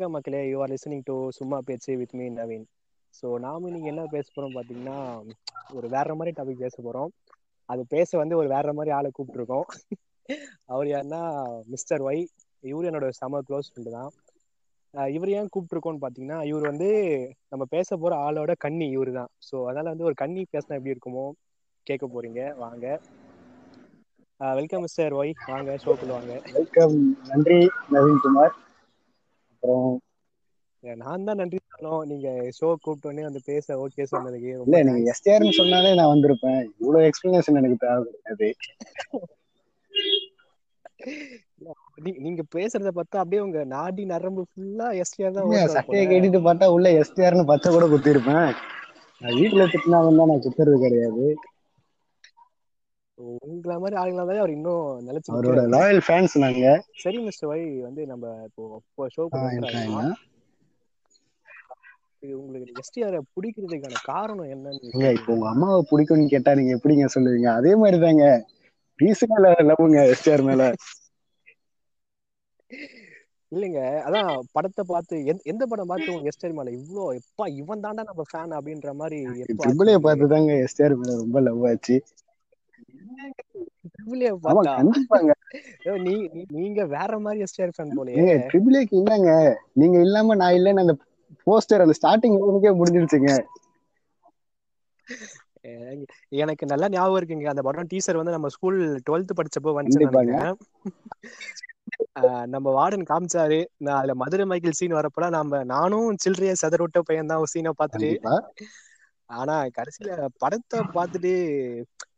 வணக்கம் மக்களே you are listening to சும்மா பேச்சு வித் மீ நவீன். ஸோ நாம இன்னைக்கு என்ன பேச போறோம் பார்த்தீங்கன்னா ஒரு வேற மாதிரி டாபிக் பேச போறோம். அது பேச வந்து ஒரு வேற மாதிரி ஆளை கூப்பிட்டுருக்கோம். அவர் யாருன்னா மிஸ்டர் ஒய் இவரு என்னோட செம க்ளோஸ் ஃப்ரெண்டு தான். இவர் ஏன் கூப்பிட்டுருக்கோம்னு பார்த்தீங்கன்னா இவர் வந்து நம்ம பேச போற ஆளோட கண்ணி இவரு தான். ஸோ அதனால வந்து ஒரு கண்ணி பேசினா எப்படி இருக்குமோ கேட்க போறீங்க. வாங்க. வெல்கம் மிஸ்டர் ஒய் வாங்க ஷோக்குள்ள வாங்க. வெல்கம் நன்றி நவீன்குமார். அப்புறம் நான் தான் நன்றி சொல்லணும். நீங்க ஷோ கூப்பிட்டோன்னே வந்து பேச ஓகே சொன்னதுக்கு இல்ல நீங்க எஸ்டிஆர்னு சொன்னாலே நான் வந்திருப்பேன். இவ்வளவு எக்ஸ்பிளனேஷன் எனக்கு தேவை கிடையாது நீங்க பேசுறத பார்த்தா அப்படியே உங்க நாடி நரம்பு ஃபுல்லா எஸ்டிஆர் தான் சட்டையை. கேட்டுட்டு பார்த்தா உள்ள எஸ்டிஆர்னு பச்சை கூட குத்திருப்பேன் நான் வீட்டுல திட்டினா வந்தா நான் குத்துறது கிடையாது. உங்களை மாதிரி ஆளுங்களா தான் அவர் இன்னும் நிலைச்சு அவரோட. லாயல் ஃபேன்ஸ் நாங்க. சரி மிஸ்டர் வை வந்து நம்ம இப்போ ஷோ என்ன? உங்களுக்கு எஸ்டிஆர் பிடிக்கிறதுக்கான காரணம் என்னன்னு இப்போ உங்க அம்மாவை பிடிக்கும்னு கேட்டா நீங்க எப்படிங்க சொல்லுவீங்க? அதே மாதிரி தாங்க ரீசனா லவ்ங்க எஸ்டிஆர் மேல. இல்லைங்க அதான் படத்தை பார்த்து எந்த- படம் பார்த்து உங்க எஸ்டிஆர் மேல இவ்ளோ எப்பா இவன் தாண்டா நம்ம ஃபேன் அப்படின்ற மாதிரி பார்த்து தாங்க எஸ்டிஆர் மேல ரொம்ப லவ் ஆச்சு. நீங்க வேற மாதிரி எஸ்டிஆர் ஃபேன் போலயே. ஏங்க ட்ரிபிளேக்கு இல்லங்க நீங்க இல்லாம நான் இல்லைன்னு அந்த போஸ்டர் அந்த ஸ்டார்டிங் உனக்கே முடிஞ்சிருச்சுங்க. எனக்கு நல்லா ஞாபகம் இருக்குங்க. அந்த படம் டீசர் வந்து நம்ம ஸ்கூல் டுவெல்த் படிச்சப்போ ஆஹ் நம்ம வார்டன் காமிச்சாரு. நான் அதுல மதுரை மைக்கேல் சீன் வரப்பல நம்ம நானும் சில்லறைய செதற விட்ட பையன் தான் சீனை பார்த்துட்டு. ஆனா கடைசியில படத்தை பார்த்துட்டு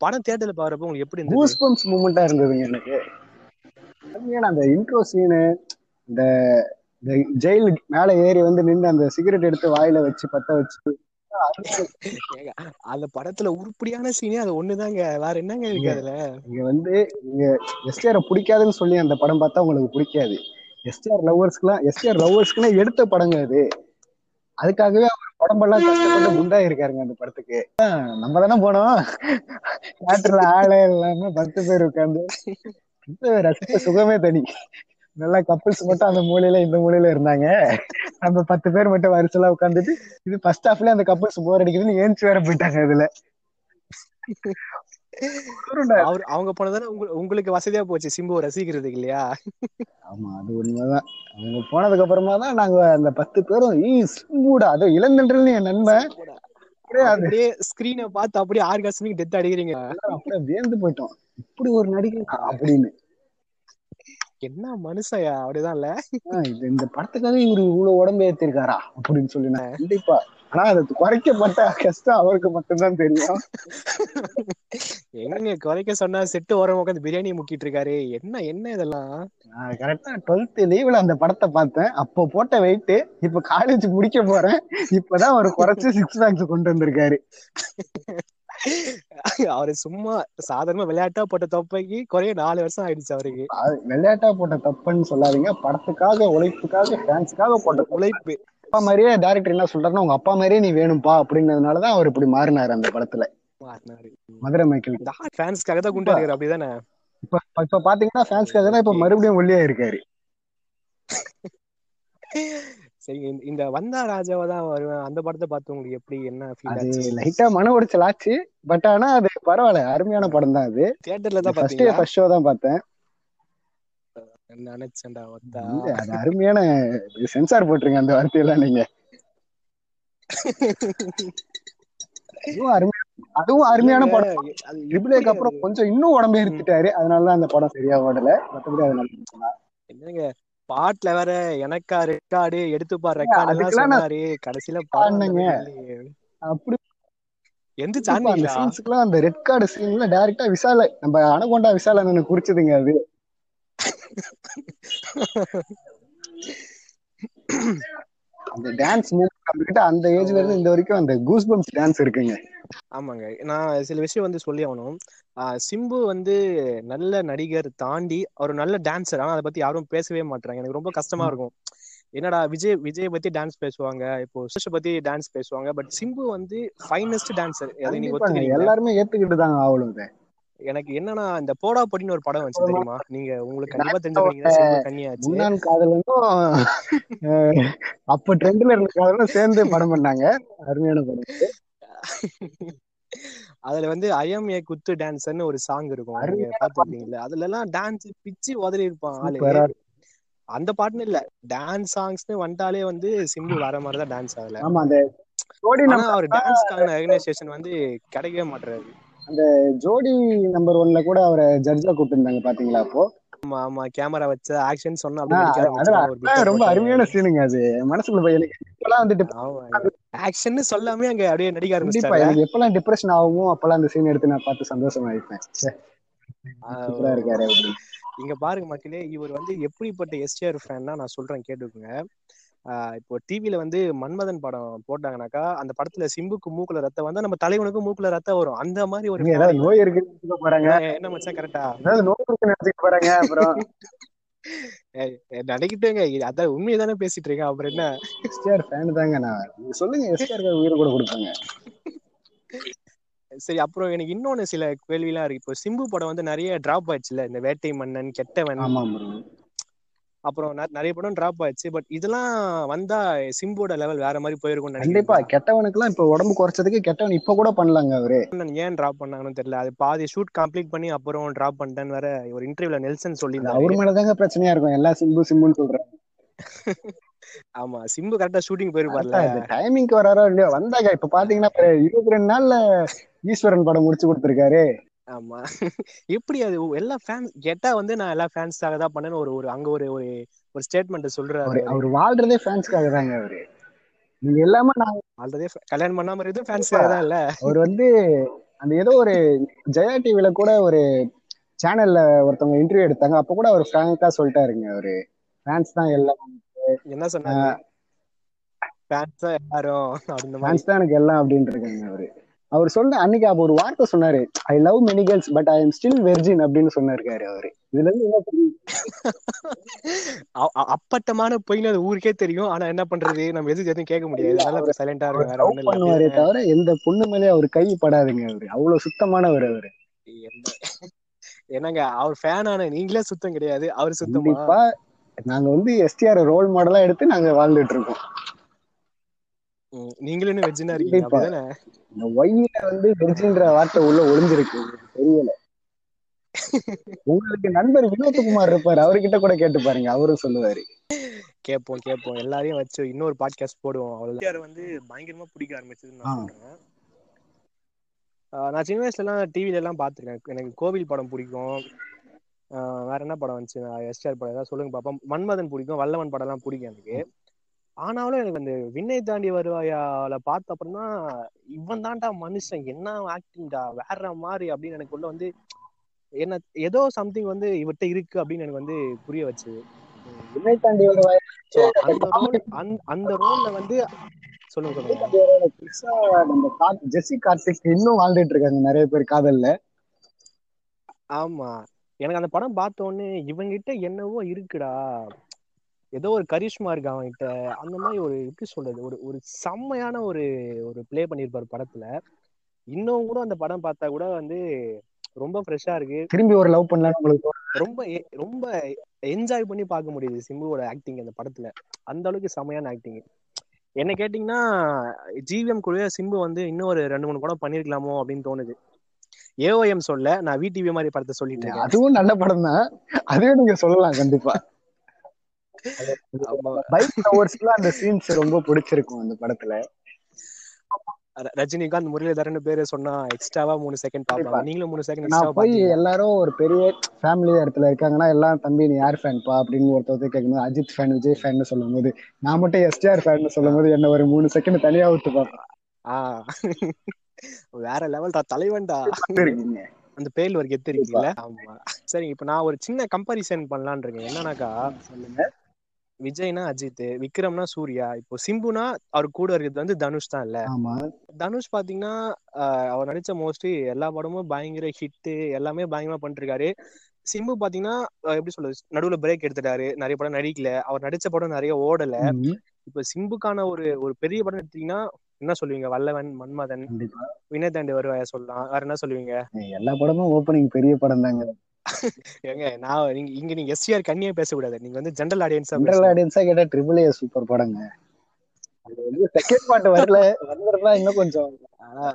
படம் தேட்டர்ல பாக்குறப்போ உங்களுக்கு எப்படி கூஸ் பம்ப்ஸ் மூமெண்டா இருந்ததுங்க எனக்கு. அந்த இன்ட்ரோ சீனு இந்த ஜெயில் மேல ஏறி வந்து நின்று அந்த சிகரெட் எடுத்து வாயில வச்சு பத்த வச்சு. அந்த படத்துல உருப்படியான சீனே அது ஒண்ணுதாங்க. வேற என்னங்க இருக்கு அதுல? இங்க வந்து நீங்க எஸ்டிஆர் பிடிக்காதுன்னு சொல்லி அந்த படம் பார்த்தா உங்களுக்கு பிடிக்காது. எஸ்டிஆர் லவ்வர்ஸ்க்குலாம் எஸ்டிஆர் லவ்வர்ஸ்க்குலாம் எடுத்த படங்க அது. அதுக்காகவே அவர் உடம்பெல்லாம் கஷ்டப்பட்டு குண்டா இருக்காருங்க அந்த படத்துக்கு. ஆஹ் நம்ம தானே போனோம். தியேட்டர்ல ஆளே இல்லாம பத்து பேர் உட்கார்ந்து. ரசிக்க சுகமே தனி. நல்லா கப்புள்ஸ் மட்டும் அந்த மூலையில இந்த மூலையில இருந்தாங்க. நம்ம பத்து பேர் மட்டும் வரிசலா உட்காந்துட்டு இது ஃபர்ஸ்ட் ஹாஃப்ல அந்த கப்புள்ஸ் போர் அடிக்குதுன்னு ஏஞ்சி வேற போயிட்டாங்க இதுல அவர் அவங்க உங்க- உங்களுக்கு வசதியா போச்சு சிம்புவை ரசிக்கிறதுக்கு இல்லையா? ஆமா அது உண்மைதான். அவங்க போனதுக்கு அப்புறமா தான் நாங்க அந்த பத்து பேரும் ஈ சிம்புடா அது இளந்தன்றல் என் நண்பன் அப்படியே ஸ்கிரீனை பார்த்து அப்படியே ஆர்காஸ்மிக் டெத் அடிக்கிறீங்க. அப்படியே வியந்து போயிட்டோம். இப்படி ஒரு நடிகை அப்படின்னு. என்ன மனுஷயா? அப்படிதான்ல இது இந்த படத்துக்காக இவரு இவ்வளவு உடம்பு ஏத்திருக்காரா? அப்படின்னு சொல்லி நான் கண்டிப்பா ஆனா அது குறைக்கப்பட்ட கஷ்டம் அவருக்கு மட்டும்தான் தெரியும். எங்க குறைக்க சொன்னா செட்டு ஓரம் உட்காந்து பிரியாணி முக்கிட்டு இருக்காரு. என்ன என்ன இதெல்லாம்? நான் கரெக்டா டுவெல்த் லீவ்ல அந்த படத்தை பார்த்தேன். அப்போ போட்ட வெயிட் இப்ப காலேஜ் முடிக்க போறேன். இப்பதான் அவர் குறைச்சு சிக்ஸ் பேக்ஸ் கொண்டு வந்திருக்காரு. அவரு சும்மா சாதாரண விளையாட்டா போட்ட தொப்பைக்கு குறைய நாலு வருஷம் ஆயிடுச்சு அவருக்கு. விளையாட்டா போட்ட தப்புன்னு சொல்லாதீங்க. படத்துக்காக உழைப்புக்காக ஃபேன்ஸுக்காக போட்ட உழைப்பு. அப்பா மாதிரியே டேரக்டர் என்ன சொல்றாருன்னா உங்க அப்பா மாதிரியே நீ வேணும்பா அப்படின்றதுனாலதான் அவர் இப்படி மாறினாரு அந்த படத்துல. மாறினாரு. மதுரை மைக்கேல். ஃபேன்ஸ்க்காக தான் குண்டா இருக்காரு அப்படிதானே? இப்ப இப்ப பாத்தீங்கன்னா ஃபேன்ஸ்க்காக தான் இப்ப மறுபடியும் ஒல்லியா இருக்காரு சரி இந்த- வந்தா ராஜாவா தான் வருவேன். அந்த படத்தை பார்த்து உங்களுக்கு எப்படி என்ன ஃபீல் அது ஆச்சு? லைட்டா மன உடைச்சல் ஆச்சு. பட் ஆனா அது பரவாயில்ல. அருமையான படம் தான் அது. தியேட்டர்ல தான் ஃபர்ஸ்ட் ஃபர்ஸ்ட் ஷோ தான் பார்த்தேன். நினைச்சேன்டா இல்ல, அது அருமையான சென்சார் போட்டுருங்க அந்த வார்த்தையெல்லாம் நீங்க. அதுவும் அருமையான அதுவும் அருமையான படம். அது ட்ரிபிள் அப்புறம் கொஞ்சம் இன்னும் உடம்பு எடுத்துட்டாரு அதனாலதான் அந்த படம் சரியா ஓடல. மத்தபடி அது நல்லா. என்னங்க? பாட்டுல வேற எனக்கா ரெக்கார்டு எடுத்துப்பா ரெக்கார்டு சொன்னாரு கடைசியில இல்லையே. அப்படி எந்த சீன்ஸ்க்குலாம் அந்த ரெட் கார்டு சீன்ல டைரக்டா விசால நம்ம அனகொண்டா விசால அண்ணனை குறிச்சதுங்க அது. அந்த டான்ஸ் மூவ் கிட்ட அந்த ஏஜ்ல இருந்து இந்த வரைக்கும் அந்த கூஸ் பம்ப்ஸ் டான்ஸ் இருக்குங்க. ஆமாங்க. நான் சில விஷயம் வந்து சொல்லி ஆகணும். சிம்பு வந்து நல்ல நடிகர் தாண்டி அவர் நல்ல டான்சர் ஆனா அதை பத்தி யாரும் பேசவே மாட்டாங்க எனக்கு ரொம்ப கஷ்டமா இருக்கும். என்னடா விஜய் விஜய் பத்தி டான்ஸ் பேசுவாங்க. இப்போ சுஷ பத்தி டான்ஸ் பேசுவாங்க. பட் சிம்பு வந்து ஃபைனஸ்ட் டான்சர் அதை நீங்க எல்லாருமே ஏத்துக்கிட்டு தாங்க இதை எனக்கு என்னன்னா இந்த போடா பொடின்னு ஒரு படம் வந்துச்சு தெரியுமா? நீங்க உங்களுக்கு கண்டிப்பா தெரிஞ்சுக்கிறீங்க கன்னியாச்சு. முன்னாள் காதலனும் அப்ப ட்ரெண்ட்ல இருந்த காதலும் சேர்ந்து படம் பண்ணாங்க. அருமையான படம் அதுல வந்து ஐஎம் ஏ குத்து டான்ஸ்னு ஒரு சாங் இருக்கும். பாத்துருப்பீங்கல்ல அதுல எல்லாம் டான்ஸ் பிச்சு உதறி இருப்பான் ஆளு. அந்த பாட்டுன்னு இல்ல. டான்ஸ் சாங்ஸ்னு வந்துட்டாலே வந்து சிம்பு வேற மாதிரிதான் டான்ஸ் ஆகல. ஆமா அந்த ஜோடி ஆனா அவர் டான்ஸ்க்கான ரெகனைசேஷன் வந்து கிடைக்கவே மாட்டுறாரு ஜோடி நம்பர் ஒன்ல கூட அவரை ஜட்ஜா கூப்பிட்டு பாத்தீங்களா அப்போ? ஆமா ஆமா கேமரா வச்ச ஆக்ஷன் சொன்னா ரொம்ப. அருமையான சீனுங்க அது. மனசுக்குள்ள போய் வந்துட்டு ஆக்ஷன் சொல்லாமே அங்க அப்படியே நடிக்க எனக்கு எப்பெல்லாம் டிப்ரெஷன் ஆகுமோ அப்பெல்லாம் அந்த சீன் எடுத்து நான் பார்த்து சந்தோஷமா இருப்பேன். இருக்காரு இங்க பாருங்க மக்களே இவர் வந்து எப்படிப்பட்ட எஸ்டிஆர் ஃபேன்னா நான் சொல்றேன் கேட்டுக்கோங்க. இப்போ டிவில வந்து மன்மதன் படம் போட்டாங்கனாக்கா அந்த படத்துல சிம்புக்கு மூக்குல ரத்தம் வந்தா நம்ம தலைவனுக்கும் மூக்குல ரத்தம் வரும். அந்த மாதிரி ஒரு நோய் இருக்குன்னு நினைச்சுக்க போறாங்க. என்ன- மச்சான் கரெக்டா நோய் நினைச்சுக்க போறாங்க அப்புறம். நினைக்கிட்டேங்க. அதான் உண்மையை தானே பேசிட்டு இருக்கேன். அப்புறம் என்ன? எஸ்டிஆர் ஃபேன் தாங்க நான். நீங்க சொல்லுங்க எஸ்டிஆர் உயிர் கூட கொடுப்பாங்க. சரி அப்புறம் எனக்கு இன்னொன்னு சில கேள்விலாம் இருக்கு. இப்போ சிம்பு படம் வந்து நிறைய டிராப் ஆயிடுச்சுல இந்த வேட்டை மன்னன் கெட்டவன். ஆமா ப்ரோ. அப்புறம் நிறைய படம் டிராப் ஆயிடுச்சு. பட் இதெல்லாம் வந்தா சிம்புவோட லெவல் வேற மாதிரி போயிருக்கும்னு கண்டிப்பா. நினைக்கிறேன் கெட்டவனுக்குலாம் இப்ப உடம்பு குறைச்சதுக்கு கெட்டவன் இப்ப கூட பண்ணலாங்க அவரு. ஏன் டிராப் பண்ணாங்கன்னு தெரியல. அது பாதி ஷூட் கம்ப்ளீட் பண்ணி அப்புறம் டிராப் பண்ணிட்டேன்னு வேற ஒரு இன்டர்வியூல நெல்சன் சொல்லியிருந்தாரு. அவர் மேலதாங்க பிரச்சனையா இருக்கும். எல்லா சிம்பு சிம்புன்னு சொல்றாங்க ஆமா. சிம்பு கரெக்டா ஷூட்டிங் போயிருப்பார்ல. டைமிங்க்கு வராரோ இல்லையோ. வந்தாங்க. இப்ப பாத்தீங்கன்னா இருபத்தி ரெண்டு நாள்ல ஈஸ்வரன் படம் முடிச்சு கொடுத்திருக்காரு. ஆமா. எப்படி அது? எல்லா ஃபேன்ஸ் கேட்டா வந்து நான் எல்லா ஃபேன்ஸாக தான் பண்ணேன்னு ஒரு ஒரு அங்க ஒரு ஒரு ஒரு ஸ்டேட்மெண்ட் சொல்றாரு அவரு வாழ்றதே ஃபேன்ஸ்க்காக தாங்க அவரு. நீங்க எல்லாமே நான் ஆல்ரெடி கல்யாணம் பண்ணாம இருக்குது ஃபேன்ஸாக தான் இல்ல. அவர் வந்து அந்த ஏதோ ஒரு ஜெயா டிவில கூட ஒரு சேனல்ல ஒருத்தவங்க இன்டர்வியூ எடுத்தாங்க. அப்ப கூட அவர் ஃப்ராங்கா சொல்லிட்டாருங்க அவரு. ஃபேன்ஸ் தான் எல்லாம். என்ன சொன்னாங்க ஃபேன்ஸா எல்லாரும். அந்த மாதிரி. ஃபேன்ஸ் தான் எனக்கு எல்லாம் அப்படின்னு இருக்காங்க அவரு. அவர் சொன்ன அன்னைக்கு அப்ப ஒரு வார்த்தை சொன்னாரு I love many girls but I am still virgin அப்படின்னு சொன்னாருக்காரு அவரு. இதுல இருந்து என்ன அப்பட்டமான பொய்னு அது ஊருக்கே தெரியும். ஆனா என்ன பண்றது? நம்ம எதுக்கு எதுவும் கேட்க முடியாது. அதனால சைலண்டா அவர் இருக்கு வேற லவ் ஒண்ணும் இல்ல. பண்ணுவாரே தவிர எந்த பொண்ணு மேலே அவர் கை படாதுங்க அவரு. அவ்வளவு சுத்தமானவர் அவரு. என்ன- என்னங்க அவர் ஃபேன் ஆன நீங்களே சுத்தம் கிடையாது. அவர் சுத்தமா? நாங்க வந்து எஸ்டிஆர் ரோல் மாடலா எடுத்து நாங்க வாழ்ந்துட்டு இருக்கோம். நீங்களும் இன்னும் வெஜ்ஜினா இருக்கீங்க. அப்படிதானே? ஒய்யில வந்து வெர்ஜின்ற வார்த்தை உள்ள ஒளிஞ்சிருக்கு. தெரியல. உங்களுக்கு நண்பர் வினோத்குமார் இருப்பாரு. அவர்கிட்ட கூட கேட்டு பாருங்க. அவரும் சொல்லுவாரு. கேட்போம் கேட்போம் எல்லாரையும் வச்சு இன்னொரு பாட்காஸ்ட் போடுவோம் அவ்வளவு வந்து பயங்கரமா பிடிக்க ஆரம்பிச்சதுன்னு நான் ஆ. சொல்றேன். நான் சின்ன வயசுல எல்லாம் டிவில எல்லாம் பாத்துருக்கேன் எனக்கு கோவில் படம் பிடிக்கும். ஆஹ் வேற என்ன படம் வந்துச்சு? எஸ்ஆர் படம். ஏதாவது சொல்லுங்க பாப்போம். மன்மதன் பிடிக்கும். வல்லவன் படம் எல்லாம் பிடிக்கும் எனக்கு. ஆனாலும் எனக்கு அந்த விண்ணை தாண்டி வருவாயால பார்த்த அப்புறம் தான் இவன் தான்டா மனுஷன் என்ன ஆக்டிங்டா வேற மாதிரி அப்படின்னு எனக்கு உள்ள வந்து என்ன ஏதோ சம்திங் வந்து இவர்கிட்ட இருக்கு அப்படின்னு எனக்கு வந்து புரிய வச்சு அந்த ரோல் அந்த ரோல்ல வந்து சொல்லுங்க ஜெஸ்ஸி கார்த்திக் இன்னும் வாழ்ந்துட்டு இருக்காங்க நிறைய பேர் காதல்ல. ஆமா. எனக்கு அந்த படம் பார்த்த உடனே இவங்கிட்ட என்னவோ இருக்குடா. ஏதோ ஒரு கரிஷ்மா இருக்கு அவன்கிட்ட. அந்த மாதிரி ஒரு எப்படி சொல்றது? ஒரு ஒரு செம்மையான ஒரு ஒரு ப்ளே பண்ணியிருப்பாரு படத்துல. இன்னும் கூட அந்த படம் பார்த்தா கூட வந்து ரொம்ப ஃப்ரெஷ்ஷா இருக்கு. திரும்பி ஒரு லவ் பண்ணலாம்னு உங்களுக்கு. ரொம்ப ரொம்ப என்ஜாய் பண்ணி பார்க்க முடியுது சிம்புவோட ஆக்டிங் அந்த படத்துல. அந்த அளவுக்கு செமையான ஆக்டிங் என்ன கேட்டிங்கன்னா ஜிவிஎம் கூட சிம்பு வந்து இன்னும் ஒரு ரெண்டு மூணு படம் பண்ணிருக்கலாமோ அப்படின்னு தோணுது. ஏஓஎம் சொல்ல நான் விடிவி மாதிரி படத்தை சொல்லிட்டு இருக்கேன். அதுவும் நல்ல படம் தான் அதுவும் நீங்க சொல்லலாம் கண்டிப்பா. பைக் அந்த சீன்ஸ் ரொம்ப பிடிச்சிருக்கும் அந்த படத்துல. ரஜினிகாந்த் முரளிதரன் பேரு சொன்னா எக்ஸ்ட்ராவா மூணு செகண்ட் பாப்பாங்க. நீங்களும் மூணு செகண்ட் நான் போய் எல்லாரும் ஒரு பெரிய ஃபேமிலி இடத்துல இருக்காங்கன்னா எல்லாம் தம்பி நீ யார் ஃபேன்ப்பா அப்படின்னு ஒருத்தர் கேட்கும்போது அஜித் ஃபேன் விஜய் ஃபேன் சொல்லும் போது நான் மட்டும் எஸ்டிஆர் ஃபேன் சொல்லும் போது என்ன ஒரு மூணு செகண்ட் தனியா விட்டு ஆஹ் வேற லெவல் தலைவன்டா. அந்த பேர்ல ஒரு கெத்து இருக்குல்ல ஆமா. சரி இப்ப நான் ஒரு சின்ன கம்பாரிசன் பண்ணலாம்னு இருக்கேன். என்னன்னாக்கா சொல்லுங்க. விஜய்னா அஜித் விக்ரம்னா சூர்யா. இப்போ சிம்புனா அவர் கூட இருக்கிறது வந்து தனுஷ் தான் இல்ல. தனுஷ் பாத்தீங்கன்னா அவர் நடிச்ச மோஸ்ட்லி எல்லா படமும் பயங்கர ஹிட் எல்லாமே பயங்கரமா பண்ணிட்டு இருக்காரு சிம்பு பாத்தீங்கன்னா எப்படி சொல்றது நடுவுல பிரேக் எடுத்துட்டாரு. நிறைய படம் நடிக்கல. அவர் நடிச்ச படம் நிறைய ஓடல. இப்ப சிம்புக்கான ஒரு ஒரு பெரிய படம் எடுத்தீங்கன்னா என்ன சொல்லுவீங்க? வல்லவன் மன்மதன் வினய் தாண்டி வருவாய சொல்லலாம். வேற என்ன சொல்லுவீங்க? எல்லா படமும் ஓப்பனிங் பெரிய படம் தாங்க ஏங்க நான் நீங்க இங்க நீங்க எஸ்டிஆர் கண்ணியே பேசக்கூடாது. நீங்க வந்து ஜென்ரல் ஆடியன்ஸா ஜென்ரல் ஆடியன்ஸா கேட்டா ட்ரிபிள் ஏ சூப்பர் படங்க. அது வந்து செகண்ட் பார்ட் வரல வந்திருந்தா இன்னும் கொஞ்சம் ஆனா,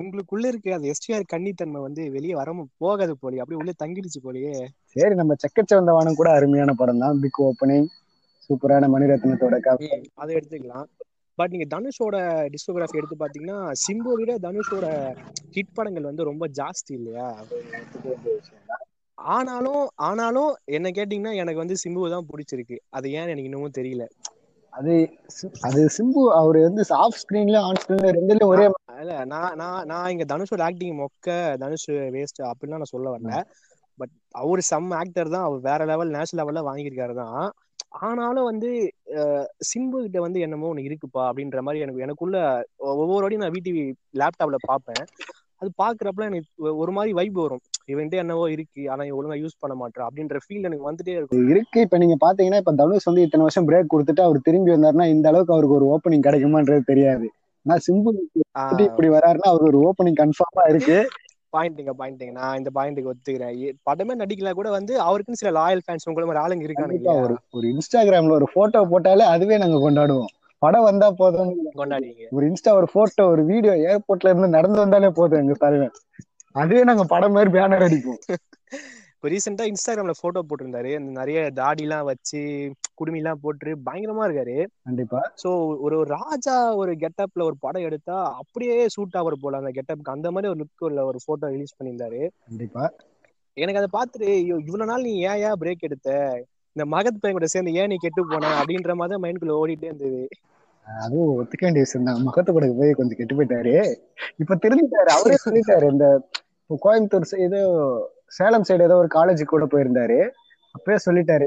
உங்களுக்குள்ள இருக்க அந்த எஸ்டிஆர் கன்னித்தன்மை வந்து வெளியே வராம போகாது போலயே அப்படியே உள்ள தங்கிடுச்சு போலயே. சரி நம்ம செக்கச்சவந்த வானம் கூட அருமையான படம் தான். பிக் ஓப்பனிங் சூப்பரான மணிரத்னத்தோட ம், அதை எடுத்துக்கலாம். பட் நீங்க தனுஷோட டிஸ்கோகிராஃபி எடுத்து பாத்தீங்கன்னா சிம்பு விட தனுஷோட ஹிட் படங்கள் வந்து ரொம்ப ஜாஸ்தி இல்லையா? ஆனாலும் ஆனாலும் என்ன கேட்டீங்கன்னா எனக்கு வந்து சிம்புவை தான் பிடிச்சிருக்கு. அது ஏன்னு எனக்கு இன்னமும் தெரியல. அது அது சிம்பு அவரு வந்து ஆஃப் ஸ்கிரீன்ல ஆன் ஸ்கிரீன்ல ரெண்டுலயும் ஒரே இல்ல நான் நான் நான் இங்க தனுஷோட ஆக்டிங் மொக்க தனுஷ் வேஸ்ட் அப்படிலாம் நான் சொல்ல வரல. பட் அவர் சம் ஆக்டர் தான் அவர் வேற லெவல் நேஷனல் லெவல்ல வாங்கியிருக்காரு தான். ஆனாலும் வந்து சிம்பு கிட்ட வந்து என்னமோ ஒண்ணு இருக்குப்பா அப்படின்ற மாதிரி எனக்கு எனக்குள்ள ஒவ்வொரு வாட்டியும் நான் விடிவி லேப்டாப்ல பார்ப்பேன். அது பாக்குறப்பல எனக்கு ஒரு மாதிரி வைப் வரும். இவன்ட்டு என்னவோ இருக்கு ஆனா ஒழுங்கா யூஸ் பண்ண மாட்டான் அப்படின்ற ஃபீல் எனக்கு வந்துட்டே இருக்கும். இருக்கு. இப்ப நீங்க பாத்தீங்கன்னா இப்ப தனுஷ் வந்து இத்தனை வருஷம் பிரேக் கொடுத்துட்டு அவர் திரும்பி வந்தாருன்னா இந்த அளவுக்கு அவருக்கு ஒரு ஓப்பனிங் கிடைக்குமான்றது தெரியாது. நான் சிம்பு இப்படி வராருன்னா அவருக்கு ஒரு ஓப்பனிங் கன்ஃபார்மா இருக்கு. பாயிண்ட்டுங்க பாயிண்ட்டுங்க நான் இந்த பாயிண்ட்டுக்கு ஒத்துக்கிறேன். படமே நடிக்கல கூட வந்து அவருக்குன்னு சில லாயல் ஃபேன்ஸ் உங்களை மாதிரி ஆளுங்க இல்லையா? ஒரு ஒரு இன்ஸ்டாகிராம்ல ஒரு போட்டோ போட்டாலே அதுவே நாங்க கொண்டாடுவோம். படம் வந்தா போதும் கொண்டாடிங்க ஒரு இன்ஸ்டா ஒரு போட்டோ ஒரு வீடியோ ஏர்போர்ட்ல இருந்து நடந்து வந்தாலே போதும் எங்க தலைவன் அதுவே நாங்க படம் மாதிரி பேனர் அடிப்போம். இப்போ ரீசெண்டா இன்ஸ்டாகிராம்ல போட்டோ போட்டிருந்தாரு. அந்த நிறைய தாடிலாம் வச்சு குடுமிலாம் போட்டு பயங்கரமா இருக்காரு. கண்டிப்பா. சோ ஒரு ராஜா ஒரு கெட்டப்ல ஒரு படம் எடுத்தா அப்படியே சூட் ஆகுற போல அந்த கெட்டப்க்கு அந்த மாதிரி ஒரு லுக் உள்ள ஒரு போட்டோ ரிலீஸ் பண்ணியிருந்தாரு. கண்டிப்பா. எனக்கு அதை பார்த்துட்டு ஐயோ இவ்வளவு நாள் நீ ஏன் ஏன் பிரேக் எடுத்த? இந்த மகத் பையன் கூட சேர்ந்து ஏன் நீ கெட்டு போன? அப்படின்ற மாதிரி மைண்ட்குள்ள ஓடிட்டே இருந்தது. அதுவும் ஒத்துக்க வேண்டிய விஷயம் தான். முகத்து கூட போய் கொஞ்சம் கெட்டு போயிட்டாரு. இப்ப திரும்பிட்டாரு அவரே சொல்லிட்டாரு இந்த கோயம்புத்தூர் ஏதோ சேலம் சைடு ஏதோ ஒரு காலேஜ் கூட போயிருந்தாரு. அப்பவே சொல்லிட்டாரு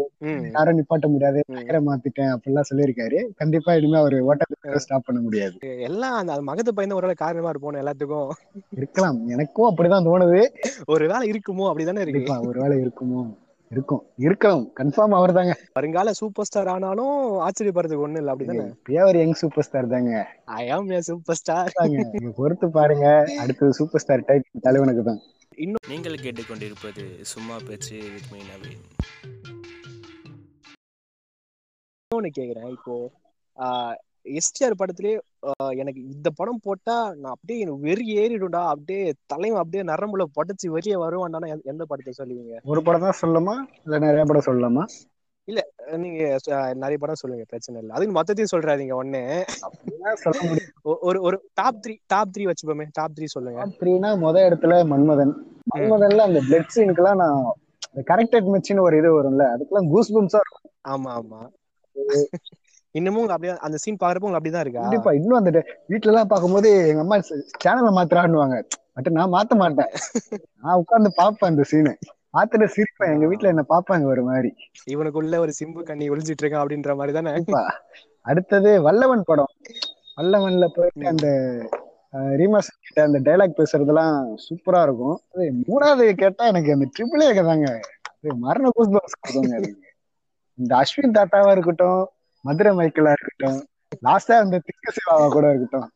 யாரும் நிப்பாட்ட முடியாது. டயரை மாத்திட்டேன் அப்படிலாம் சொல்லியிருக்காரு. கண்டிப்பா இனிமே அவர் ஓட்டத்தை ஸ்டாப் பண்ண முடியாது. எல்லாம் அந்த மகத்து பையன் ஒரு காரணமா இருப்போம் எல்லாத்துக்கும். இருக்கலாம். எனக்கும் அப்படிதான் தோணுது. ஒரு வேலை இருக்குமோ அப்படிதானே இருக்கு. கண்டிப்பா ஒருவேளை இருக்குமோ. இருக்கும். இருக்கலாம் கன்ஃபார்ம் அவர் தாங்க வருங்கால சூப்பர் ஸ்டார் ஆனாலும் ஆச்சரியப்படுறதுக்கு ஒண்ணு இல்ல அப்படிதானே? இப்பயே அவர் யங் சூப்பர் ஸ்டார் தாங்க. ஐ ஆம் ஏ சூப்பர் ஸ்டார் தாங்க. நீங்க பொறுத்து பாருங்க. அடுத்தது சூப்பர் ஸ்டார் டைப் தலைவனுக்கு தான். நீங்கள் கேட்டுக்கொண்டிருப்பது சும்மா பேச்சு வித் மீ நவீன். ஒண்ணு கேக்குறேன். இப்போ எஸ்டிஆர் படத்திலே எனக்கு இந்த படம் போட்டா நான் அப்படியே எனக்கு வெறி ஏறிடும்டா. அப்படியே தலைவன் அப்படியே நரம்புல பொட்டச்சு வெளியே வருவான்டானா எந்த- படத்தை சொல்லுவீங்க? ஒரு படம் தான் சொல்லலாமா இல்ல நிறைய படம் சொல்லலாமா அஹ் நீங்க நிறைய படம் சொல்லுங்க பிரச்சனை இல்லை. அதுக்கு மொத்தத்தையும் சொல்றாதீங்க ஒண்ணு. ஒரு ஒரு டாப் த்ரீ டாப் த்ரீ வச்சுப்போமே டாப் த்ரீ சொல்லுங்க. த்ரீனா முத இடத்துல மன்மதன். மன்மதன்ல அந்த பிளட் சீனுக்குலாம் நான் கரெக்டட் மெச்சின்னு ஒரு இது வரும்ல அதுக்கெல்லாம் கூஸ் பம்ஸா இருக்கும். ஆமா ஆமா. இன்னமும் அப்படியே அந்த சீன் பாக்குறப்ப உங்களுக்கு அப்படிதான் இருக்கா? கண்டிப்பா. இன்னும் அந்த வீட்டுல எல்லாம் பார்க்கும்போது எங்க அம்மா சேனலை மாத்திரான்னுவாங்க பட் நான் மாத்த மாட்டேன். நான் உட்கார்ந்து பாப்பேன் அந்த சீனு பார்த்துட்டு சிரிப்பேன். எங்க வீட்டுல என்ன பாப்பாங்க ஒரு மாதிரி. இவனுக்குள்ள ஒரு சிம்பு கண்ணி ஒளிஞ்சிட்டு இருக்கான் அப்படின்ற மாதிரி தானே? அடுத்தது வல்லவன் படம். வல்லவன்ல போயிட்டு அந்த ரீமாஸ் கிட்ட அந்த டைலாக் பேசுறதெல்லாம் சூப்பரா இருக்கும். அது மூணாவது கேட்டா எனக்கு அந்த ட்ரிபிள் ஏ தாங்க. அது மரண கூஸ் எனக்கு இந்த அஸ்வின் தாத்தாவா இருக்கட்டும் மதுரை மைக்கேலா இருக்கட்டும் லாஸ்டா அந்த திக்க சிவாவா கூட இருக்கட்டும்.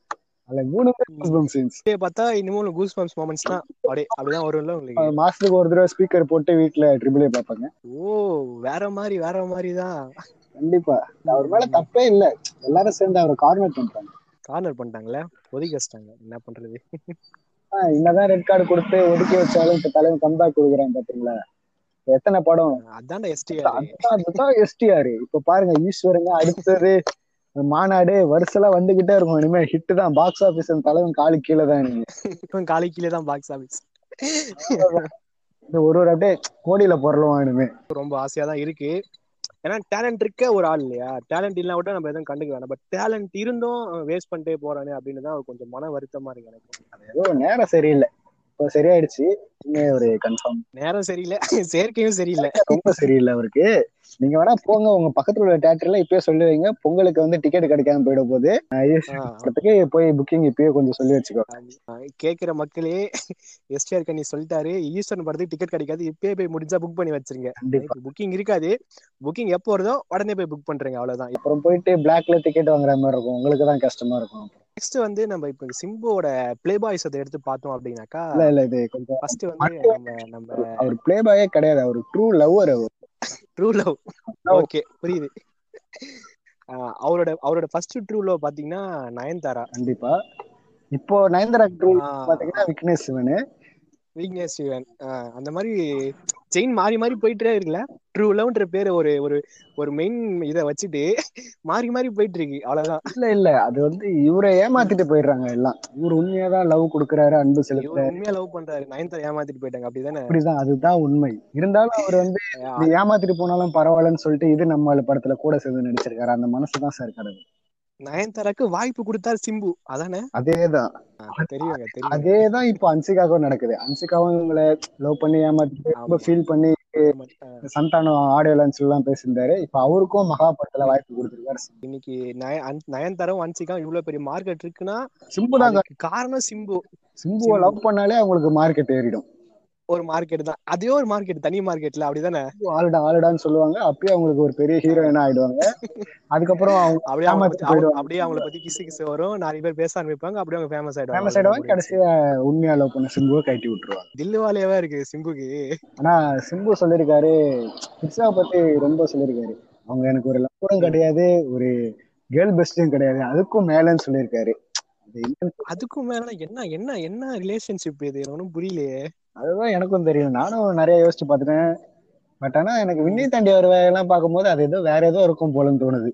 அதுல மூணு பேர் பார்த்தா இன்னமும் கூஸ் பம்ப்ஸ் மூமெண்ட்ஸ் தான். அப்படியே அப்படிதான் வரும்ல உங்களுக்கு? மாசத்துக்கு ஒரு தடவை ஸ்பீக்கர் போட்டு வீட்டுல ட்ரிபிள் ஏ பார்ப்பாங்க. ஓ வேற மாதிரி வேற மாதிரி தான் கண்டிப்பா அவர் மேல தப்பே இல்ல. எல்லாரும் சேர்ந்து அவரை கார்னர் பண்றாங்க. கார்னர் பண்ணிட்டாங்களே? ஒதுக்கி வச்சிட்டாங்க. என்ன பண்றது? என்னதான் ரெட் கார்டு கொடுத்து ஒதுக்கி வச்சாலும் இப்ப தலைவன் கம்பேக் கொடுக்குறான் பாத்தீங்களா? எத்தனை படம்? அதான்டா எஸ்டிஆர் அதுதான் எஸ்டிஆர் இப்ப பாருங்க ஈஸ்வரங்க அடுத்தது மாநாடு வருஷம் வந்துகிட்டே இருக்கும். இனிமே ஹிட் தான். பாக்ஸ் ஆபீஸ் தலைவன் காலு கீழே தான் நீங்க காலை கீழே தான் பாக்ஸ் ஆபீஸ் ஒரு ஒரு அப்படியே கோடியில பொருளுவான் இனிமே. ரொம்ப ஆசையா தான் இருக்கு. ஏன்னா டேலண்ட் இருக்க ஒரு ஆள் இல்லையா? டேலண்ட் இல்லா கூட நம்ம எதுவும் கண்டுக்க வேணாம். பட் டேலண்ட் இருந்தும் வேஸ்ட் பண்ணிட்டே போறானே அப்படின்னு தான் கொஞ்சம் மன வருத்தமா இருக்கு எனக்கு. ஏதோ நேரம் சரியில்லை. இப்போ சரியாயிடுச்சு. ஒரு கன்ஃபார்ம் நேரம் சரியில்லை. சேர்க்கையும் சரியில்லை. ரொம்ப சரியில்லை அவருக்கு. நீங்க வேணா போங்க உங்க பக்கத்துல உள்ள தேட்டர்ல இப்பயே சொல்லி வைங்க. பொங்கலுக்கு வந்து டிக்கெட் கிடைக்காம போயிட. படத்துக்கு போய் புக்கிங் இப்பயே கொஞ்சம் சொல்லி வச்சுக்கோ. கேக்குற மக்களே எஸ்டிஆர் கண்ணி சொல்லிட்டாரு. ஈஸ்வரன் படத்துக்கு டிக்கெட் கிடைக்காது. இப்பயே போய் முடிஞ்சா புக் பண்ணி வச்சிருங்க. புக்கிங் இருக்காது. புக்கிங் எப்போ வருதோ உடனே போய் புக் பண்றீங்க அவ்வளவுதான். அப்புறம் போயிட்டு பிளாக்ல டிக்கெட் வாங்குற மாதிரி இருக்கும். உங்களுக்கு தான் கஷ்டமா இருக்கும். நெக்ஸ்ட் வந்து நம்ம இப்ப சிம்புவோட பிளே பாய்ஸ் அதை எடுத்து பார்த்தோம் அப்படின்னாக்கா இல்ல இல்ல இது கொஞ்சம் ஃபர்ஸ்ட் வந்து நம்ம நம்ம அவர் பிளே பாயே கிடையாது. அவர் ட்ரூ லவ்வர் அவர். True love. ஓகே புரியுது. அவரோட அவரோட ஃபர்ஸ்ட் ட்ரூ லவ் பாத்தீங்கன்னா நயன்தாரா. கண்டிப்பா. இப்போ நயன்தாரா ட்ரூ பாத்தீங்கன்னா விக்னேஷ் சிவனு. ஆஹ் அந்த மாதிரி செயின் மாறி மாறி போயிட்டே இருக்குல்ல? ட்ரூ லவ்ன்ற பேரு ஒரு ஒரு ஒரு மெயின் இத வச்சுட்டு மாறி மாறி போயிட்டு இருக்கு. அவ்வளவுதான். இல்ல இல்ல. அது வந்து இவரை ஏமாத்திட்டு போயிடுறாங்க எல்லாம். இவர் உண்மையாதான் லவ் கொடுக்கறாரு அன்பு செலுத்துறாரு. உண்மையா லவ் பண்றாரு. நயன்தாரா ஏமாத்திட்டு போயிட்டாங்க. அப்படிதானே? அப்படிதான். அதுதான் உண்மை. இருந்தாலும் அவர் வந்து ஏமாத்திட்டு போனாலும் பரவாயில்லன்னு சொல்லிட்டு இது நம்ம படத்துல கூட சேர்ந்து நடிச்சிருக்காரு. அந்த மனசுதான் சார் கடவுள். நயன்தாராக்கு வாய்ப்பு கொடுத்தாரு சிம்பு. அதானே? அதேதான். தெரியும் அதேதான் இப்போ அன்சிகாவும் நடக்குது. அன்சிகாவும் இவங்களை லவ் பண்ணி ஏமாத்திட்டு ரொம்ப. ஃபீல் பண்ணி சந்தானம் ஆடியோ லான்ச் எல்லாம் பேசியிருந்தாரு. இப்ப அவருக்கும் மகா படத்துல வாய்ப்பு கொடுத்திருக்காரு இன்னைக்கு நய அன்- நயன்தாராவும் அன்சிகா இவ்வளவு பெரிய மார்க்கெட் இருக்குன்னா சிம்பு தான் காரணம் சிம்பு. சிம்புவை லவ் பண்ணாலே அவங்களுக்கு மார்க்கெட் ஏறிடும். ஒரு மார்க்கெட் தான். அதே ஒரு மார்க்கெட் தனி மார்க்கெட்ல அப்படிதானே? ஆளுடா ஆளுடான்னு சொல்லுவாங்க. அப்பயே அவங்களுக்கு ஒரு பெரிய ஹீரோயினா ஆயிடுவாங்க. அதுக்கப்புறம் அவங்க அப்படியே அப்படியே அவங்கள பத்தி கிசு கிசு வரும். நிறைய பேர் பேச ஆரம்பிப்பாங்க. அப்படியே அவங்க ஃபேமஸ் ஆயிடுவாங்க. ஃபேமஸ் ஆயிடுவாங்க. கடைசியா உண்மையா லவ் பண்ண சிம்புவை கட்டி விட்டுருவாங்க. தில்லுவாலியாவா இருக்கு சிம்புக்கு? ஆனா சிம்பு சொல்லியிருக்காரு பிக்ஸாவை பத்தி ரொம்ப சொல்லியிருக்காரு அவங்க எனக்கு ஒரு லவ்வரும் கிடையாது ஒரு கேர்ள் பெஸ்டும் கிடையாது. அதுக்கும் மேலன்னு சொல்லியிருக்காரு அதுக்கும் மேல என்ன என்ன என்ன ரிலேஷன்ஷிப் இது? ஒன்றும் புரியலையே. அதுதான் எனக்கும் தெரியும் நானும் நிறைய யோசிச்சு பார்த்துட்டேன். பட் ஆனா எனக்கு விண்ணை தாண்டி வருவாயெல்லாம் பார்க்கும்போது அது ஏதோ வேற ஏதோ இருக்கும் போலன்னு தோணுது.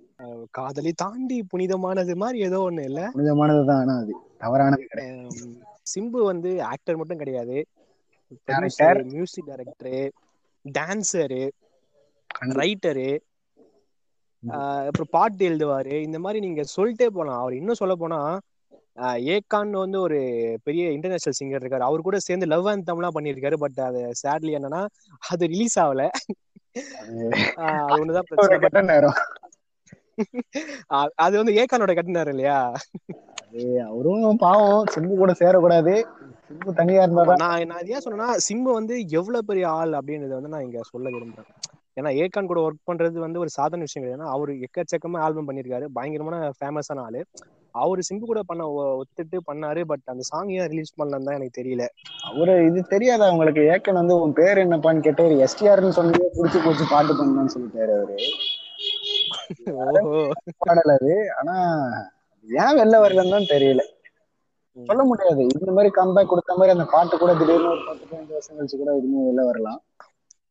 காதலி தாண்டி புனிதமானது மாதிரி ஏதோ ஒண்ணு இல்ல? புனிதமானதுதான் ஆனா அது தவறானது கிடையாது. சிம்பு வந்து ஆக்டர் மட்டும் கிடையாது. Music director டான்சரு. ரைட்டரு அப்புறம் பாட்டு எழுதுவாரு. இந்த மாதிரி நீங்க சொல்லிட்டே போலாம். அவர் இன்னும் சொல்ல போனா ஏகான் வந்து ஒரு பெரிய இன்டர்நேஷனல் சிங்கர் இருக்காரு. அவர் கூட சேர்ந்து லவ் அண்ட் தம்லாம் பண்ணியிருக்காரு. பட் அது சேட்லி என்னன்னா அது ரிலீஸ் ஆகல. ஒண்ணுதான் நேரம். அது வந்து ஏகானோட கட்டினாரு இல்லையா? அவரும் பாவம். சிம்பு கூட சேரக்கூடாது. சிம்பு தனியா இருந்தாதான் நான் நான் ஏன் சொன்னேன்னா சிம்பு வந்து எவ்வளவு பெரிய ஆள் அப்படின்றத வந்து நான் இங்க சொல்ல விரும்புறேன். ஏன்னா ஏகான் கூட ஒர்க் பண்றது வந்து ஒரு சாதாரண விஷயம் கிடையாது. ஏன்னா அவர் எக்கச்சக்கமா ஆல்பம் பண்ணியிருக்காரு. பயங்கரமான ஃபேமஸான ஆளு. அவர் சிம்பு கூட பண்ண ஒத்துட்டு பண்ணாரு பட் அந்த சாங் ஏன் ரிலீஸ் பண்ணலன்னு தான் எனக்கு தெரியல. அவரு இது தெரியாதா உங்களுக்கு? ஏக்கன் வந்து உன் பேர் என்னப்பான்னு கேட்டாரு எஸ்டிஆர்னு சொன்னதே புடிச்சு போச்சு பாட்டு பண்ணலாம்னு சொல்லிட்டாரு அவரு. பாடல் அது. ஆனா ஏன் வெளில வரலன்னு தான் தெரியல. சொல்ல முடியாது. இந்த மாதிரி கம்பேக் கொடுத்த மாதிரி அந்த பாட்டு கூட திடீர்னு ஒரு பத்து பதினஞ்சு வருஷம் கழிச்சு கூட இதுமே வெளில வரலாம்.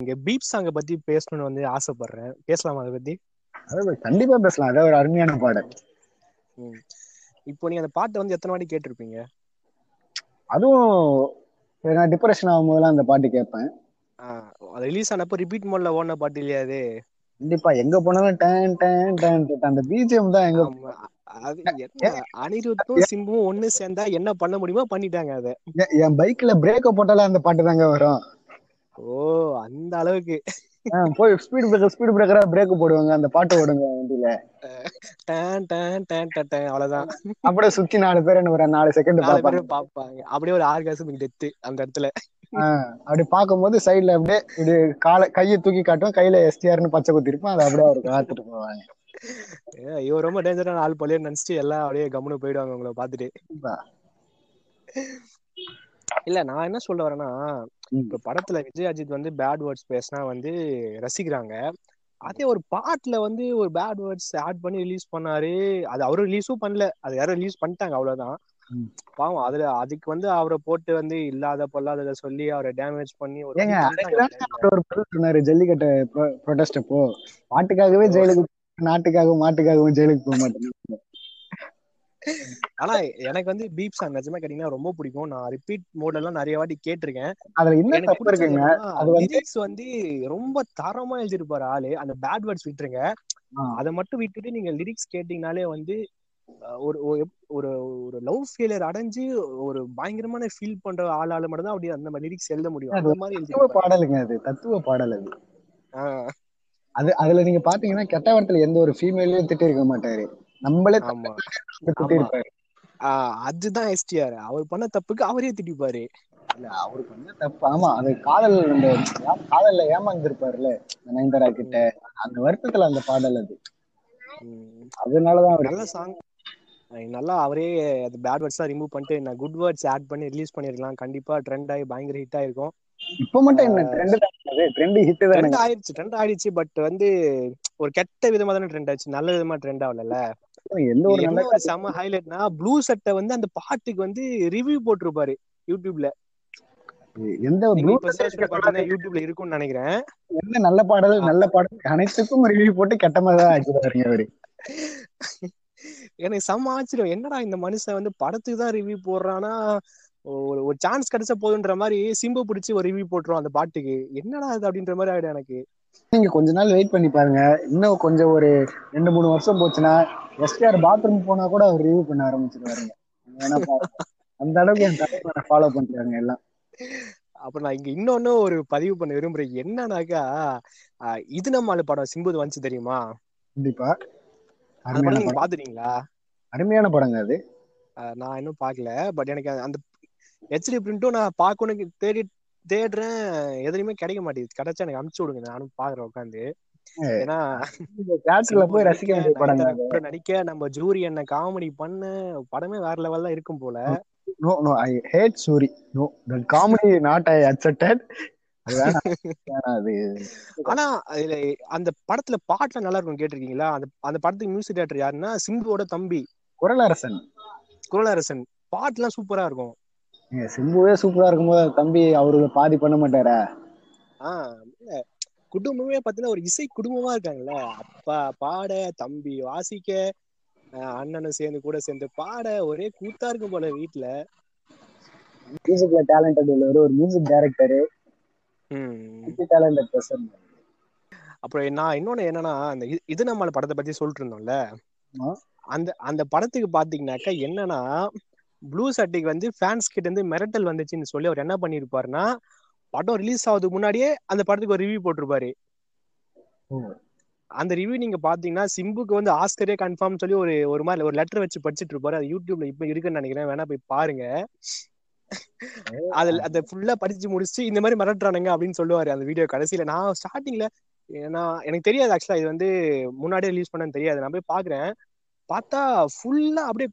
இங்க பீப் சாங்கை பத்தி பேசணும்னு வந்து ஆசைப்படுறேன். பேசலாமா அதை பத்தி? அதாவது கண்டிப்பா பேசலாம். அதான் ஒரு அருமையான பாடல். இப்போ நீங்க அந்த பாட்டை வந்து எத்தனை வாட்டி கேட்டிருப்பீங்க? அதுவும் நான் டிப்ரெஷன் ஆகும்போதெல்லாம் அந்த பாட்டு கேட்பேன். அது ரிலீஸ் ஆனப்போ ரிப்பீட் மோட்ல ஓடின பாட்டு இல்லையா அது? கண்டிப்பா எங்க போனாலும் டேன் டேன் டேன் அந்த பிஜிஎம் தான் எங்க அனிருத்தும் சிம்பும் ஒண்ணு சேர்ந்தா என்ன பண்ண முடியுமோ பண்ணிட்டாங்க அத. என்- பைக்ல பிரேக்க போட்டாலே அந்த பாட்டு தாங்க வரும். ஓ அந்த அளவுக்கு. போய் ஸ்பீட் பிரேக்கர் ஸ்பீட் பிரேக்கரா பிரேக் போடுவாங்க அந்த பாட்டு ஓடுங்க வண்டியில. டேன் டேன் டேன் டேன் அவ்வளவுதான். அப்படியே சுத்தி நாலு பேர் என்ன ஒரு நாலு செகண்ட் பாப்பாங்க அப்படியே ஒரு ஆர்காசமிக் டெத்து அந்த இடத்துல. அப்படி பார்க்கும்போது சைடுல அப்படியே இப்படி காலை கையை தூக்கி காட்டும் கையில எஸ்டிஆர்னு பச்சை குத்தி இருப்போம் அதை அப்படியே அவருக்கு காத்துட்டு போவாங்க. இவன் ரொம்ப டேஞ்சரான ஆள் போலயே நினைச்சிட்டு எல்லாம் அப்படியே கம்முனு போயிடுவாங்க உங்களை கண்டிப்பா. இல்ல நான் என்ன சொல்ல வரேன்னா. இப்ப படத்துல விஜய் அஜித் வந்து பேட் வேர்ட்ஸ் பேசினா வந்து ரசிக்கிறாங்க. அதே ஒரு பாட்டுல வந்து ஒரு பேட் வேர்ட்ஸ் ஆட் பண்ணி ரிலீஸ் பண்ணாரு. அது அவரும் ரிலீஸும் பண்ணல. அது யாரும் ரிலீஸ் பண்ணிட்டாங்க அவ்வளவுதான். பாவம் அதுல அதுக்கு வந்து அவரை போட்டு வந்து இல்லாத பொல்லாதத சொல்லி அவரை டேமேஜ் பண்ணி ஒரு சொன்னாரு ஜல்லிக்கட்டு ப்ரொடெஸ்ட் அப்போ பாட்டுக்காகவே ஜெயிலுக்கு நாட்டுக்காகவும் மாட்டுக்காகவும் ஜெயிலுக்கு போக மாட்டேன் ஆனா எனக்கு வந்து பீப் சாங் நிஜமா கேட்டீங்கன்னா ரொம்ப பிடிக்கும். நான் ரிப்பீட் மோட்ல எல்லாம் நிறைய வாட்டி கேட்டிருக்கேன். அதுல என்ன தப்பு இருக்குங்க? அது வந்து லிரிக்ஸ் வந்து ரொம்ப தரமா எழுதிருப்பாரு ஆளு. அந்த பேட் வேர்ட்ஸ் விட்டுருங்க. அதை மட்டும் விட்டுட்டு நீங்க லிரிக்ஸ் கேட்டீங்கனாலே வந்து ஒரு ஒரு ஒரு லவ் ஃபெயிலியர் அடைஞ்சு ஒரு பயங்கரமான ஃபீல் பண்ற ஆளால மட்டும் தான் அப்படி அந்த மாதிரி லிரிக்ஸ் எழுத முடியும். அந்த மாதிரி தத்துவ பாடலுங்க அது. தத்துவ பாடல் அது. அது அதுல நீங்க பாத்தீங்கன்னா கெட்ட வார்த்தையில எந்த ஒரு ஃபீமேலையும் திட்டி இருக்க மாட்டாரு. நம்மளே அதுதான் எஸ்டிஆர் அவர் பண்ண தப்புக்கு அவரே திட்டிப்பாரு. இல்ல அவருக்கு வந்து தப்பு ஆமா அது காதல் அந்த ஏ- காதல்ல ஏமாந்துருப்பாருல்ல நயன்தாரா கிட்ட. அந்த வருத்தத்துல அந்த பாடல் அது. அதனாலதான் அவர் நல்ல சாங் நல்லா அவரே அது பேட் வேர்ட்ஸ்லாம் ரிமூவ் பண்ணிட்டு நான் குட் வேர்ட்ஸ் ஆட் பண்ணி ரிலீஸ் பண்ணிருக்கலாம் கண்டிப்பா ட்ரெண்ட் ஆகி பயங்கர ஹிட் ஆயிருக்கும். இப்ப மட்டும் என்ன ட்ரெண்ட் ட்ரெண்ட் ஹிட் ட்ரெண்ட் ஆயிடுச்சு ட்ரெண்ட் ஆயிடுச்சு பட் வந்து ஒரு கெட்ட விதமா தானே ட்ரெண்ட் ஆச்சு. நல்ல விதமா ட்ரெண்ட் ஆகல எந்த ஒரு என்ன நல்ல செம ஹைலைட்னா ப்ளூ சட்டை வந்து அந்த பாட்டுக்கு வந்து ரிவ்யூ போட்டிருப்பாரு யூடியூப்ல. எந்த யூடியூப்ல இருக்கும்னு நினைக்கிறேன். எந்த நல்ல பாடல் நல்ல பாடல். அனைத்துக்கும் ரிவ்யூ போட்டு கெட்ட மாதிரி தான் ஆக்கிடுவாருங்க அவரு எனக்கு செம்ம ஆச்சரியம். என்னடா இந்த மனுஷன் வந்து படத்துக்கு தான் ரிவ்யூ போடுறானா ஒரு ஒரு சான்ஸ் கிடைச்ச போதுன்ற மாதிரி சிம்பு பிடிச்சி ஒரு ரிவ்யூ போட்டுரும் அந்த பாட்டுக்கு. என்னடா இது அப்படின்ற மாதிரி ஆயிடும் எனக்கு. நீங்க கொஞ்ச நாள் வெயிட் பண்ணி பாருங்க. இன்னும் கொஞ்சம் ஒரு ரெண்டு மூணு வருஷம் போச்சுன்னா எஸ்டிஆர் பாத்ரூம் போனா கூட அவர் ரிவ்யூ பண்ண ஆரம்பிச்சிருவாருங்க. அந்த அளவுக்கு என் தலைவரை ஃபாலோ பண்றாங்க எல்லாம். அப்புறம் நான் இங்க இன்னொன்னு ஒரு பதிவு பண்ண விரும்புறேன். என்னன்னாக்கா இது நம்மால படம் சிம்புது வந்துச்சு தெரியுமா? கண்டிப்பா. நீங்க பாத்துட்டீங்களா? அருமையான படங்க அது. நான் இன்னும் பாக்கல. பட் எனக்கு அந்த ஹெச்டி பிரிண்ட்டும் நான் பார்க்கணும்னு தேடி தேடுறேன். எதுலையுமே கிடைக்க மாட்டேங்குது. கிடைச்சா எனக்கு அனுப்பிச்சு விடுங்க. நானும் பாக்குறேன் உட்காந்து. ஏன்னா போய் ரசிக்க நடிக்க நம்ம ஜூரி என்ன காமெடி பண்ண படமே வேற லெவல்ல இருக்கும் போல. No no I hate Soori no comedy not I accepted ஆனா அதுல அந்த படத்துல பாட்டுல நல்லா இருக்கும் கேட்டிருக்கீங்களா? அந்த அந்த படத்துக்கு மியூசிக் டேரக்டர் யாருன்னா சிம்புவோட தம்பி. குரலரசன். குரலரசன். பாட்டுலாம் சூப்பரா இருக்கும். சிம்புவே சூப்பரா இருக்கும்போது தம்பி அவரு பாதி பண்ண மாட்டாரா? ஆஹ் குடும்பமே பாத்தீங்கன்னா ஒரு இசை குடும்பமா இருக்காங்கல்ல. அப்பா பாட தம்பி வாசிக்க அண்ணனும் சேர்ந்து கூட சேர்ந்து பாட ஒரே கூத்தா இருக்கும் போல வீட்டுல மியூசிக்ல டேலண்டட் உள்ளவர் ஒரு மியூசிக் டைரக்டர் டேலண்டட் பர்சன் அப்புறம் நான் இன்னொன்னு என்னன்னா அந்த இது- நம்மள படத்தை பத்தி சொல்லிட்டு இருந்தோம்ல. அந்த அந்த படத்துக்கு பாத்தீங்கன்னாக்கா என்னன்னா ப்ளூ சட்டைக்கு வந்து ஃபேன்ஸ் கிட்ட இருந்து மிரட்டல் வந்துச்சுன்னு சொல்லி அவர் என்ன பண்ணிருப்பாருன்னா படம் ரிலீஸ் ஆகுதுக்கு முன்னாடியே அந்த படத்துக்கு ஒரு ரிவ்யூ போட்டிருப்பாரு. அந்த ரிவ்யூ நீங்க பாத்தீங்கன்னா சிம்புக்கு வந்து ஆஸ்கரே கன்ஃபார்ம் சொல்லி ஒரு ஒரு மாதிரி ஒரு லெட்டர் வச்சு படிச்சிட்டு இருப்பாரு. அது யூடியூப்ல இப்ப இருக்குன்னு நினைக்கிறேன். வேணா போய் பாருங்க. அதுல அதை ஃபுல்லா படிச்சு முடிச்சு இந்த மாதிரி மிரட்டுறானுங்க அப்படின்னு சொல்லுவாரு அந்த வீடியோ கடைசியில. நான் ஸ்டார்டிங்ல ஏன்னா எனக்கு தெரியாது ஆக்சுவலா இது வந்து முன்னாடியே ரிலீஸ் பண்ணன்னு தெரியாது. நான் போய் பாக்குறேன். பார்த்தா ஃபுல்லா அப்படியே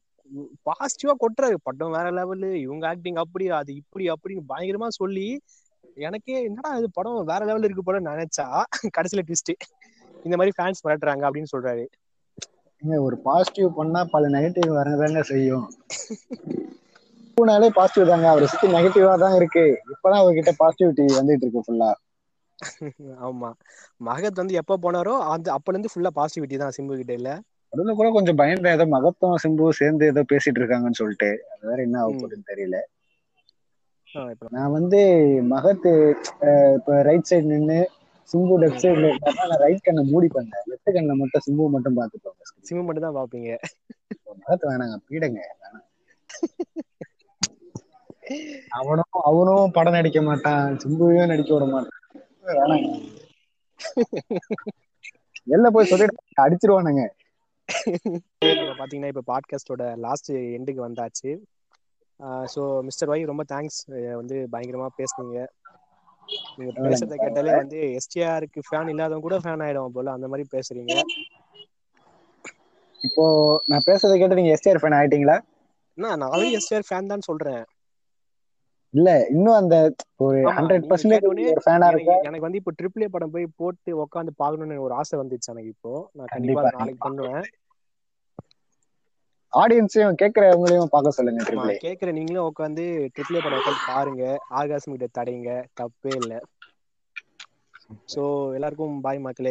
பாசிட்டிவா கொட்டுறாரு. படம் வேற லெவலு இவங்க ஆக்டிங் அப்படி அது இப்படி அப்படின்னு பயங்கரமா சொல்லி எனக்கே என்னடா இது படம் வேற லெவல் இருக்கு போல நினைச்சா கடைசியில ட்விஸ்ட் இந்த மாதிரி ஃபேன்ஸ் மிரட்டுறாங்க அப்படின்னு சொல்றாரு. ஒரு பாசிட்டிவ் பண்ணா பல நெகட்டிவ் வரதாங்க செய்யும். பூனாலே பாசிட்டிவ் தாங்க. அவரை சுத்தி நெகட்டிவா தான் இருக்கு. இப்பதான் அவர்கிட்ட பாசிட்டிவிட்டி வந்துட்டு இருக்கு ஃபுல்லா ஆமா. மகத் வந்து எப்ப போனாரோ அந்த அப்பல இருந்து ஃபுல்லா பாசிட்டிவிட்டி தான். சிம்பு கிட்ட இல்ல. அதுல கூட கொஞ்சம் பயந்த ஏதோ மகத்துவம் சிம்பு சேர்ந்து ஏதோ பேசிட்டு இருக்காங்கன்னு சொல்லிட்டு. அது வேற என்ன ஆக போகுதுன்னு தெரியல. நான் வந்து மகத்து இப்ப ரைட் சைடு நின்னு சிம்பு லெஃப்ட் சைடுல நான் ரைட் கண்ணை மூடி பண்ணேன். லெஃப்ட் கண்ணை மட்டும் சிம்பு மட்டும் பாத்துக்கோங்க சிம்பு மட்டும் தான் பாப்பீங்க மகத்து வேணாங்க பீடுங்க. அவனும் அவனும் படம் நடிக்க மாட்டான். சிம்புவையும் நடிக்க விட மாட்டான். வேணாங்க. வெளில போய் சொல்லிட்டு அடிச்சிருவானுங்க. பாத்தீங்கன்னா இப்ப பாட்காஸ்டோட லாஸ்ட் எண்டுக்கு வந்தாச்சு. ஸோ மிஸ்டர் ஒய் ரொம்ப தேங்க்ஸ் வந்து பயங்கரமா பேசுனீங்க. நீங்க பேசுறத கேட்டாலே வந்து எஸ்டிஆருக்கு ஃபேன் இல்லாதவங்க கூட ஃபேன் ஆயிடும் போல. அந்த மாதிரி பேசுறீங்க. இப்போ நான் பேசுறதை கேட்டு நீங்க எஸ்டிஆர் ஃபேன் ஆயிட்டீங்களா? நான் ஆல்ரெடி எஸ்டிஆர் ஃபேன் தான் சொல்றேன். இல்ல இன்னும் அந்த ஒரு ஹண்ட்ரட் பர்சன்டேஜ் கேட்டவுடனே ஒரு ஃபேனா எனக்கு இருக்கா. எனக்கு வந்து இப்போ ட்ரிபிள் ஏ படம் போய் போட்டு உட்காந்து பார்க்கணும்னு ஒரு ஆசை வந்துச்சு எனக்கு இப்போ. நான் கண்டிப்பா நாளைக்கு பண்ணுவேன். ஆடியன்ஸையும் கேட்கறவங்களையும் பார்க்க சொல்லுங்க ட்ரிபிள் கேக்குற நீங்களும் உட்காந்து ட்ரிபிள் ஏ படம் உட்காந்து பாருங்க. ஆகாசம் கிட்ட தடைங்க தப்பே இல்லை. ஸோ எல்லாருக்கும் பாய் மக்களே.